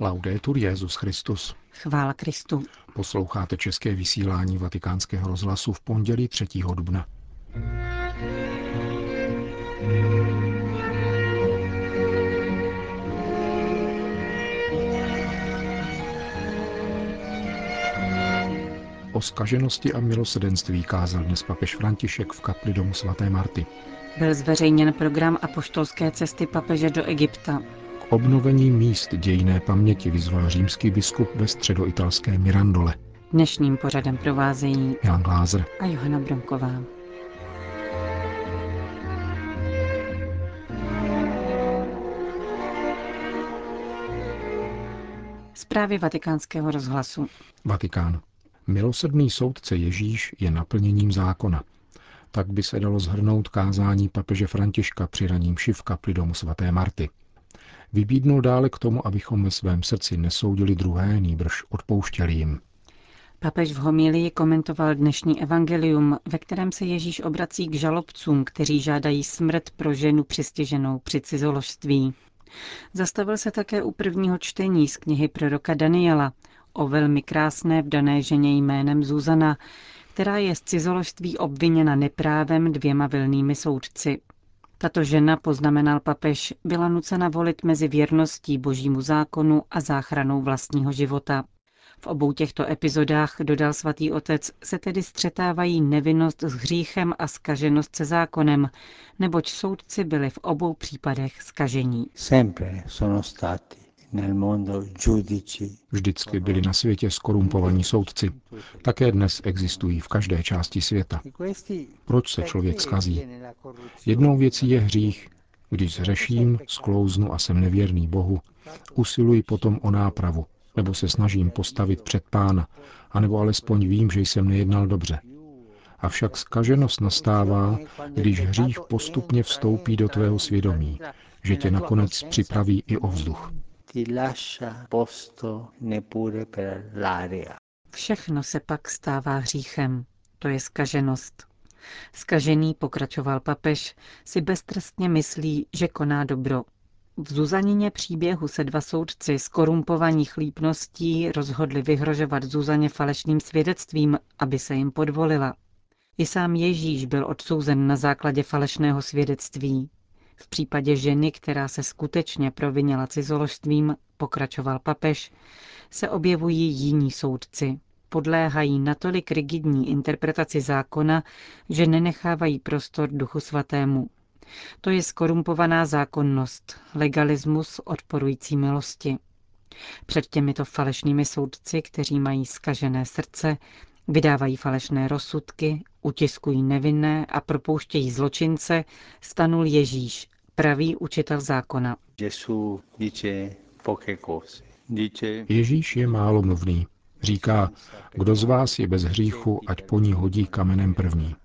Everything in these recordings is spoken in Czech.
Laudetur Jezus Christus. Chvála Kristu. Posloucháte české vysílání Vatikánského rozhlasu v pondělí 3. dubna. O skaženosti a milosedenství kázal dnes papež František v kapli domu svaté Marty. Byl zveřejněn program apoštolské cesty papeže do Egypta. Obnovení míst dějné paměti vyzval římský biskup ve středoitalské Mirandole. Dnešním pořadem provázejí Jan Glázer a Johana Bronková. Zprávy vatikánského rozhlasu. Vatikán. Milosrdný soudce Ježíš je naplněním zákona. Tak by se dalo zhrnout kázání papeže Františka při raním v kapli domu svaté Marty. Vybídnul dále k tomu, abychom ve svém srdci nesoudili druhé, nýbrž odpouštěli jim. Papež v homílii komentoval dnešní evangelium, ve kterém se Ježíš obrací k žalobcům, kteří žádají smrt pro ženu přistěženou při cizoložství. Zastavil se také u prvního čtení z knihy proroka Daniela o velmi krásné vdané ženě jménem Zuzana, která je z cizoložství obviněna neprávem dvěma vilnými soudci. Tato žena, poznamenal papež, byla nucena volit mezi věrností božímu zákonu a záchranou vlastního života. V obou těchto epizodách, dodal svatý otec, se tedy střetávají nevinnost s hříchem a skaženost se zákonem, neboť soudci byli v obou případech skažení. Vždycky byli na světě skorumpovaní soudci. Také dnes existují v každé části světa. Proč se člověk skazí? Jednou věcí je hřích. Když zřeším, sklouznu a jsem nevěrný Bohu, usiluji potom o nápravu, nebo se snažím postavit před pána, anebo alespoň vím, že jsem nejednal dobře. Avšak skaženost nastává, když hřích postupně vstoupí do tvého svědomí, že tě nakonec připraví i o vzduch. Všechno se pak stává hříchem. To je skaženost. Skažený, pokračoval papež, si beztrestně myslí, že koná dobro. V Zuzanině příběhu se dva soudci z korumpovaných lípností rozhodli vyhrožovat Zuzaně falešným svědectvím, aby se jim podvolila. I sám Ježíš byl odsouzen na základě falešného svědectví. V případě ženy, která se skutečně provinila cizoložstvím, pokračoval papež, se objevují jiní soudci. Podléhají natolik rigidní interpretaci zákona, že nenechávají prostor duchu svatému. To je skorumpovaná zákonnost, legalismus odporující milosti. Před těmito falešnými soudci, kteří mají skažené srdce, vydávají falešné rozsudky, utiskují nevinné a propouštějí zločince, stanul Ježíš, pravý učitel zákona. Ježíš je málo mluvný. Říká, kdo z vás je bez hříchu, ať po ní hodí kamenem první.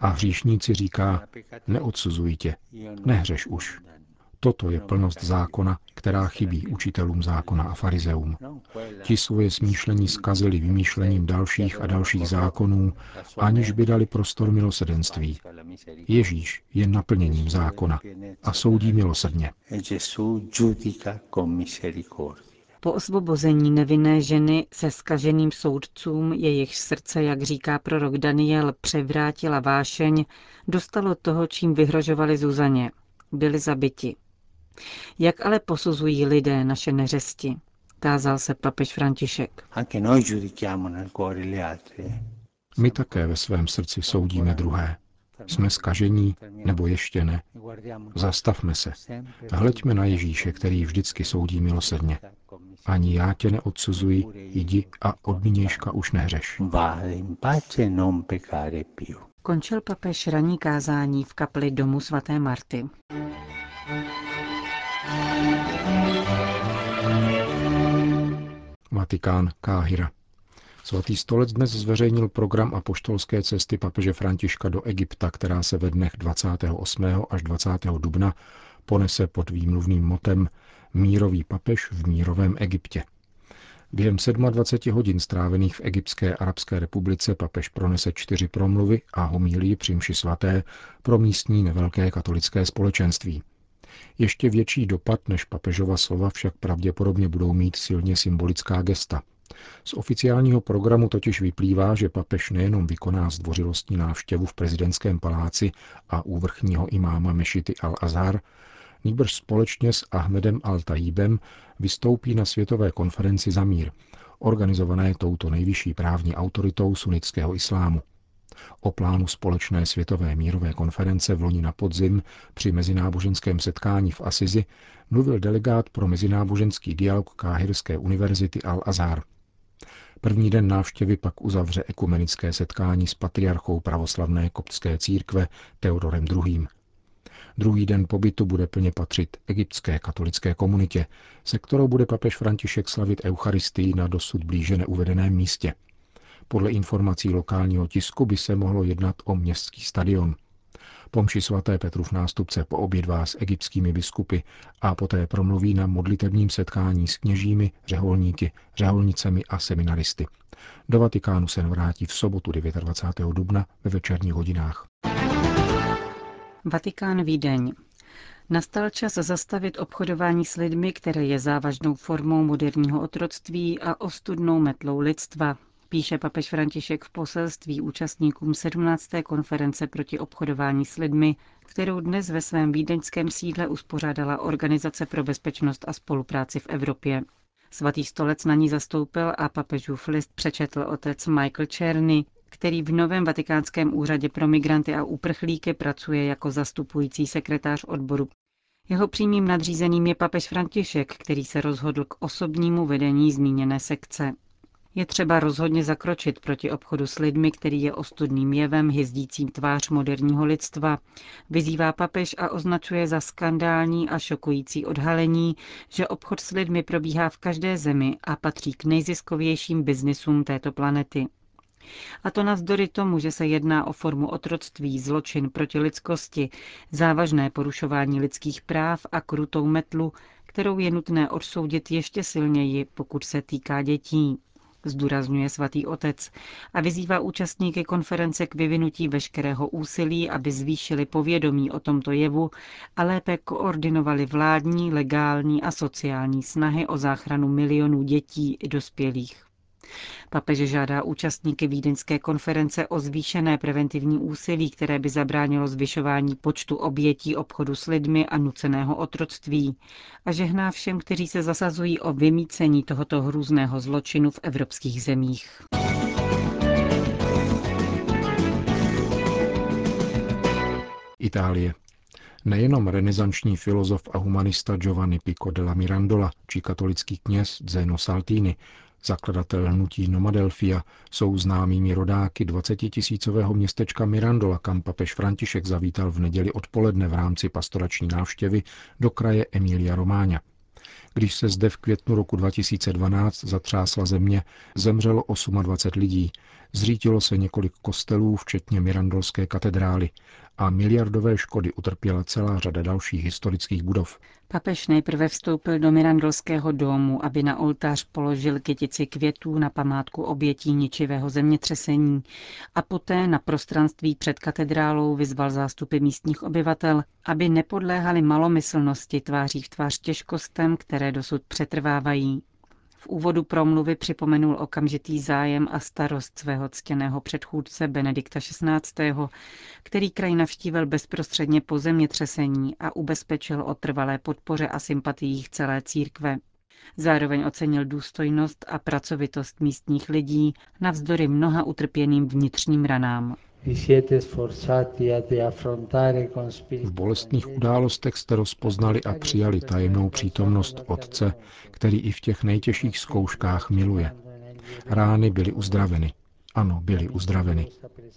A hříšníci říká, neodsuzuj tě, nehřeš už. Toto je plnost zákona, která chybí učitelům zákona a farizeům. Ti svoje smýšlení zkazili vymýšlením dalších a dalších zákonů, aniž by dali prostor milosedenství. Ježíš je naplněním zákona a soudí milosrdně. Po osvobození nevinné ženy se skaženým soudcům, jejich srdce, jak říká prorok Daniel, převrátila vášeň, dostalo toho, čím vyhrožovali Zuzaně. Byli zabiti. Jak ale posuzují lidé naše neřesti? Tázal se papež František. My také ve svém srdci soudíme druhé. Jsme skažení nebo ještě ne? Zastavme se. Hleďme na Ježíše, který vždycky soudí milosrdně. Ani já tě neodsuzuji, jdi a od nynějška už nehřeš. Končil papež raní kázání v kapli domu svaté Marty. Vatikán, Káhira. Svatý stolec dnes zveřejnil program apoštolské cesty papeže Františka do Egypta, která se ve dnech 28. až 20. dubna ponese pod výmluvným motem Mírový papež v mírovém Egyptě. Během 27 hodin strávených v Egyptské arabské republice papež pronese čtyři promluvy a homílii při mši svaté pro místní nevelké katolické společenství. Ještě větší dopad než papežova slova však pravděpodobně budou mít silně symbolická gesta. Z oficiálního programu totiž vyplývá, že papež nejenom vykoná zdvořilostní návštěvu v prezidentském paláci a u vrchního imáma Mešity al-Azhar, nýbrž společně s Ahmedem al-Tajibem vystoupí na světové konferenci za mír, organizované touto nejvyšší právní autoritou sunnického islámu. O plánu společné světové mírové konference v loni na podzim při mezináboženském setkání v Asizi mluvil delegát pro mezináboženský dialog Káhirské univerzity Al-Azhar. První den návštěvy pak uzavře ekumenické setkání s patriarchou pravoslavné koptské církve Teodorem II. Druhý den pobytu bude plně patřit egyptské katolické komunitě, se kterou bude papež František slavit Eucharistii na dosud blíže neuvedeném místě. Podle informací lokálního tisku by se mohlo jednat o městský stadion. Pomši svaté Petrův nástupce poobědvá s egyptskými biskupy a poté promluví na modlitebním setkání s kněžími, řeholníky, řeholnicemi a seminaristy. Do Vatikánu se vrátí v sobotu 29. dubna ve večerních hodinách. Vatikán Vídeň. Nastal čas zastavit obchodování s lidmi, které je závažnou formou moderního otroctví a ostudnou metlou lidstva, píše papež František v poselství účastníkům 17. konference proti obchodování s lidmi, kterou dnes ve svém vídeňském sídle uspořádala Organizace pro bezpečnost a spolupráci v Evropě. Svatý stolec na ní zastoupil a papežův list přečetl otec Michael Czerny, který v novém vatikánském úřadě pro migranty a uprchlíky pracuje jako zastupující sekretář odboru. Jeho přímým nadřízeným je papež František, který se rozhodl k osobnímu vedení zmíněné sekce. Je třeba rozhodně zakročit proti obchodu s lidmi, který je ostudným jevem hyzdícím tvář moderního lidstva. Vyzývá papež a označuje za skandální a šokující odhalení, že obchod s lidmi probíhá v každé zemi a patří k nejziskovějším biznisům této planety. A to navzdory tomu, že se jedná o formu otroctví, zločin proti lidskosti, závažné porušování lidských práv a krutou metlu, kterou je nutné odsoudit ještě silněji, pokud se týká dětí zdůrazňuje svatý otec a vyzývá účastníky konference k vyvinutí veškerého úsilí, aby zvýšili povědomí o tomto jevu a lépe koordinovali vládní, legální a sociální snahy o záchranu milionů dětí i dospělých. Papež žádá účastníky vídeňské konference o zvýšené preventivní úsilí, které by zabránilo zvyšování počtu obětí obchodu s lidmi a nuceného otroctví a žehná všem, kteří se zasazují o vymícení tohoto hrůzného zločinu v evropských zemích. Itálie. Nejenom renesanční filozof a humanista Giovanni Pico della Mirandola či katolický kněz Zeno Saltini Zakladatel hnutí Nomadelfia jsou známými rodáky 20-tisícového městečka Mirandola, kam papež František zavítal v neděli odpoledne v rámci pastorační návštěvy do kraje Emilia Romáňa. Když se zde v květnu roku 2012 zatřásla země, zemřelo 28 lidí, zřítilo se několik kostelů, včetně Mirandolské katedrály, a miliardové škody utrpěla celá řada dalších historických budov. Papež nejprve vstoupil do Mirandolského domu, aby na oltář položil kytici květů na památku obětí ničivého zemětřesení. A poté na prostranství před katedrálou vyzval zástupy místních obyvatel, aby nepodléhali malomyslnosti tváří v tvář těžkostem, které dosud přetrvávají. V úvodu promluvy připomenul okamžitý zájem a starost svého ctěného předchůdce Benedikta XVI., který kraj navštívil bezprostředně po zemětřesení a ubezpečil o trvalé podpoře a sympatiích celé církve. Zároveň ocenil důstojnost a pracovitost místních lidí navzdory mnoha utrpěným vnitřním ranám. V bolestných událostech jste rozpoznali a přijali tajemnou přítomnost Otce, který i v těch nejtěžších zkouškách miluje. Rány byly uzdraveny. Ano, byly uzdraveny.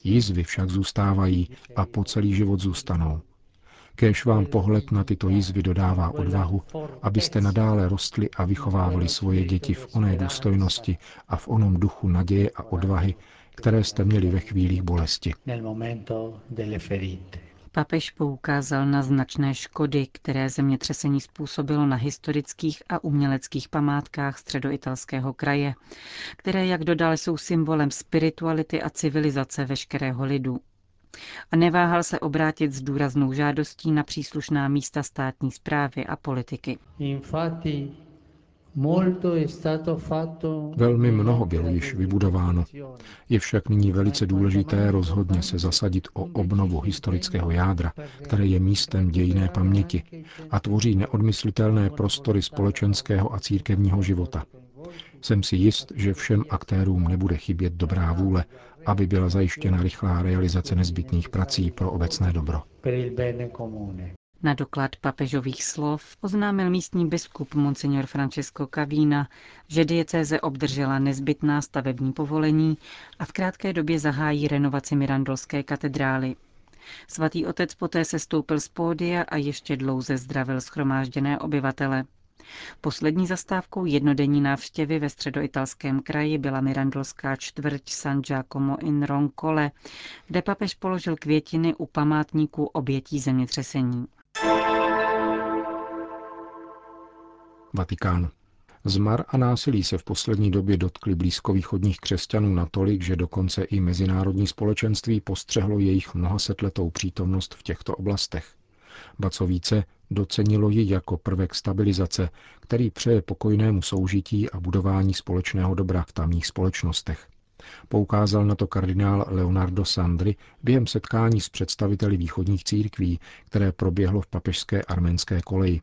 Jizvy však zůstávají a po celý život zůstanou. Kéž vám pohled na tyto jizvy dodává odvahu, abyste nadále rostli a vychovávali svoje děti v oné důstojnosti a v onom duchu naděje a odvahy, které jste měli ve chvílích bolesti. Papež poukázal na značné škody, které zemětřesení způsobilo na historických a uměleckých památkách středoitalského kraje, které, jak dodal, jsou symbolem spirituality a civilizace veškerého lidu. a neváhal se obrátit s důraznou žádostí na příslušná místa státní zprávy a politiky. Velmi mnoho bylo již vybudováno. Je však nyní velice důležité rozhodně se zasadit o obnovu historického jádra, které je místem dějiné paměti a tvoří neodmyslitelné prostory společenského a církevního života. Jsem si jist, že všem aktérům nebude chybět dobrá vůle, aby byla zajištěna rychlá realizace nezbytných prací pro obecné dobro. Na doklad papežových slov oznámil místní biskup Monsignor Francesco Cavína, že diecéze obdržela nezbytná stavební povolení a v krátké době zahájí renovaci Mirandolské katedrály. Svatý otec poté se stoupil z pódia a ještě dlouze zdravil schromážděné obyvatele. Poslední zastávkou jednodenní návštěvy ve středoitalském kraji byla mirandolská čtvrť San Giacomo in Roncole, kde papež položil květiny u památníku obětí zemětřesení. Vatikán. Zmar a násilí se v poslední době dotkli blízkovýchodních křesťanů natolik, že dokonce i mezinárodní společenství postřehlo jejich mnohasetletou přítomnost v těchto oblastech. Ba co více, docenilo ji jako prvek stabilizace, který přeje pokojnému soužití a budování společného dobra v tamních společnostech. Poukázal na to kardinál Leonardo Sandri během setkání s představiteli východních církví, které proběhlo v papežské arménské koleji.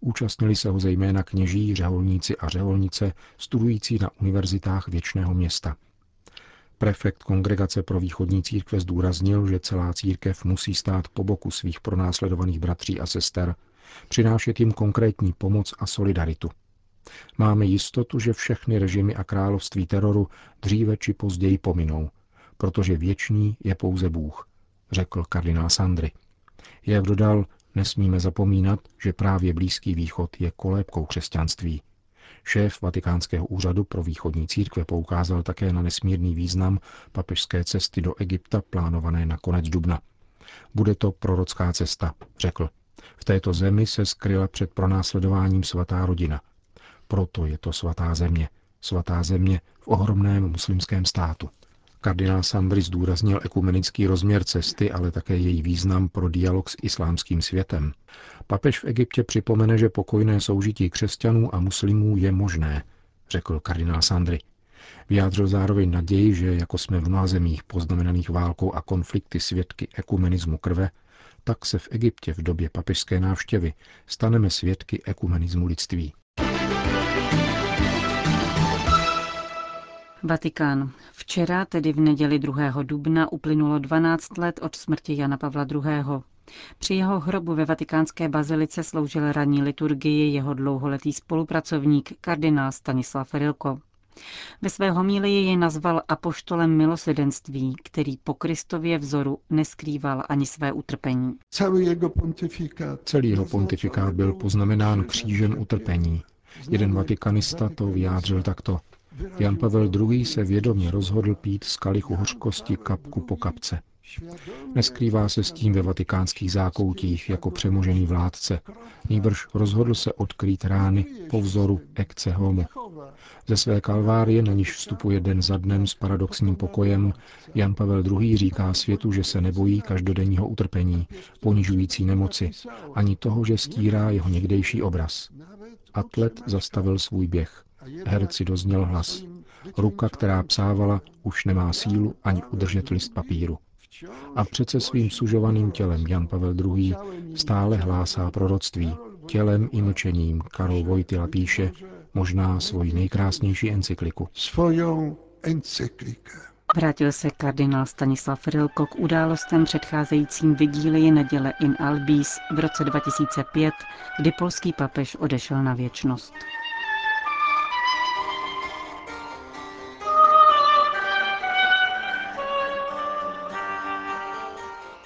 Účastnili se ho zejména kněží, řeholníci a řeholnice studující na univerzitách věčného města. Prefekt Kongregace pro východní církve zdůraznil, že celá církev musí stát po boku svých pronásledovaných bratří a sester, přinášet jim konkrétní pomoc a solidaritu. Máme jistotu, že všechny režimy a království teroru dříve či později pominou, protože věčný je pouze Bůh, řekl kardinál Sandry. Jev dodal, nesmíme zapomínat, že právě Blízký východ je kolébkou křesťanství. Šéf Vatikánského úřadu pro východní církve poukázal také na nesmírný význam papežské cesty do Egypta plánované na konec dubna. Bude to prorocká cesta, řekl. V této zemi se skryla před pronásledováním svatá rodina – proto je to svatá země. Svatá země v ohromném muslimském státu. Kardinál Sandry zdůraznil ekumenický rozměr cesty, ale také její význam pro dialog s islámským světem. Papež v Egyptě připomene, že pokojné soužití křesťanů a muslimů je možné, řekl kardinál Sandry. Vyjádřil zároveň naději, že jako jsme v mnoha zemích poznamenaných válkou a konflikty svědky ekumenismu krve, tak se v Egyptě v době papežské návštěvy staneme svědky ekumenismu lidství. Vatikán. Včera, tedy v neděli 2. dubna, uplynulo 12 let od smrti Jana Pavla II. Při jeho hrobu ve vatikánské bazilice sloužil ranní liturgii jeho dlouholetý spolupracovník kardinál Stanislav Rilko. Ve své homílii jej nazval apoštolem milosedenství, který po Kristově vzoru neskrýval ani své utrpení. Celý jeho pontifikát byl poznamenán křížem utrpení. Jeden vatikanista to vyjádřil takto. Jan Pavel II. se vědomě rozhodl pít z kalichu hořkosti kapku po kapce. Neskrývá se s tím ve vatikánských zákoutích jako přemožený vládce. Nýbrž rozhodl se odkrýt rány po vzoru ecce homo. Ze své kalvárie, na níž vstupuje den za dnem s paradoxním pokojem, Jan Pavel II. říká světu, že se nebojí každodenního utrpení, ponižující nemoci, ani toho, že stírá jeho někdejší obraz. Atlet zastavil svůj běh. Herci dozněl hlas. Ruka, která psávala, už nemá sílu ani udržet list papíru. A přece svým sužovaným tělem Jan Pavel II. stále hlásá proroctví. Tělem i mlčením Karol Vojtila píše možná svoji nejkrásnější encykliku. Svojou encykliku. Vrátil se kardinál Stanislav Rilko k událostem předcházejícím vigílii neděle in Albis v roce 2005, kdy polský papež odešel na věčnost.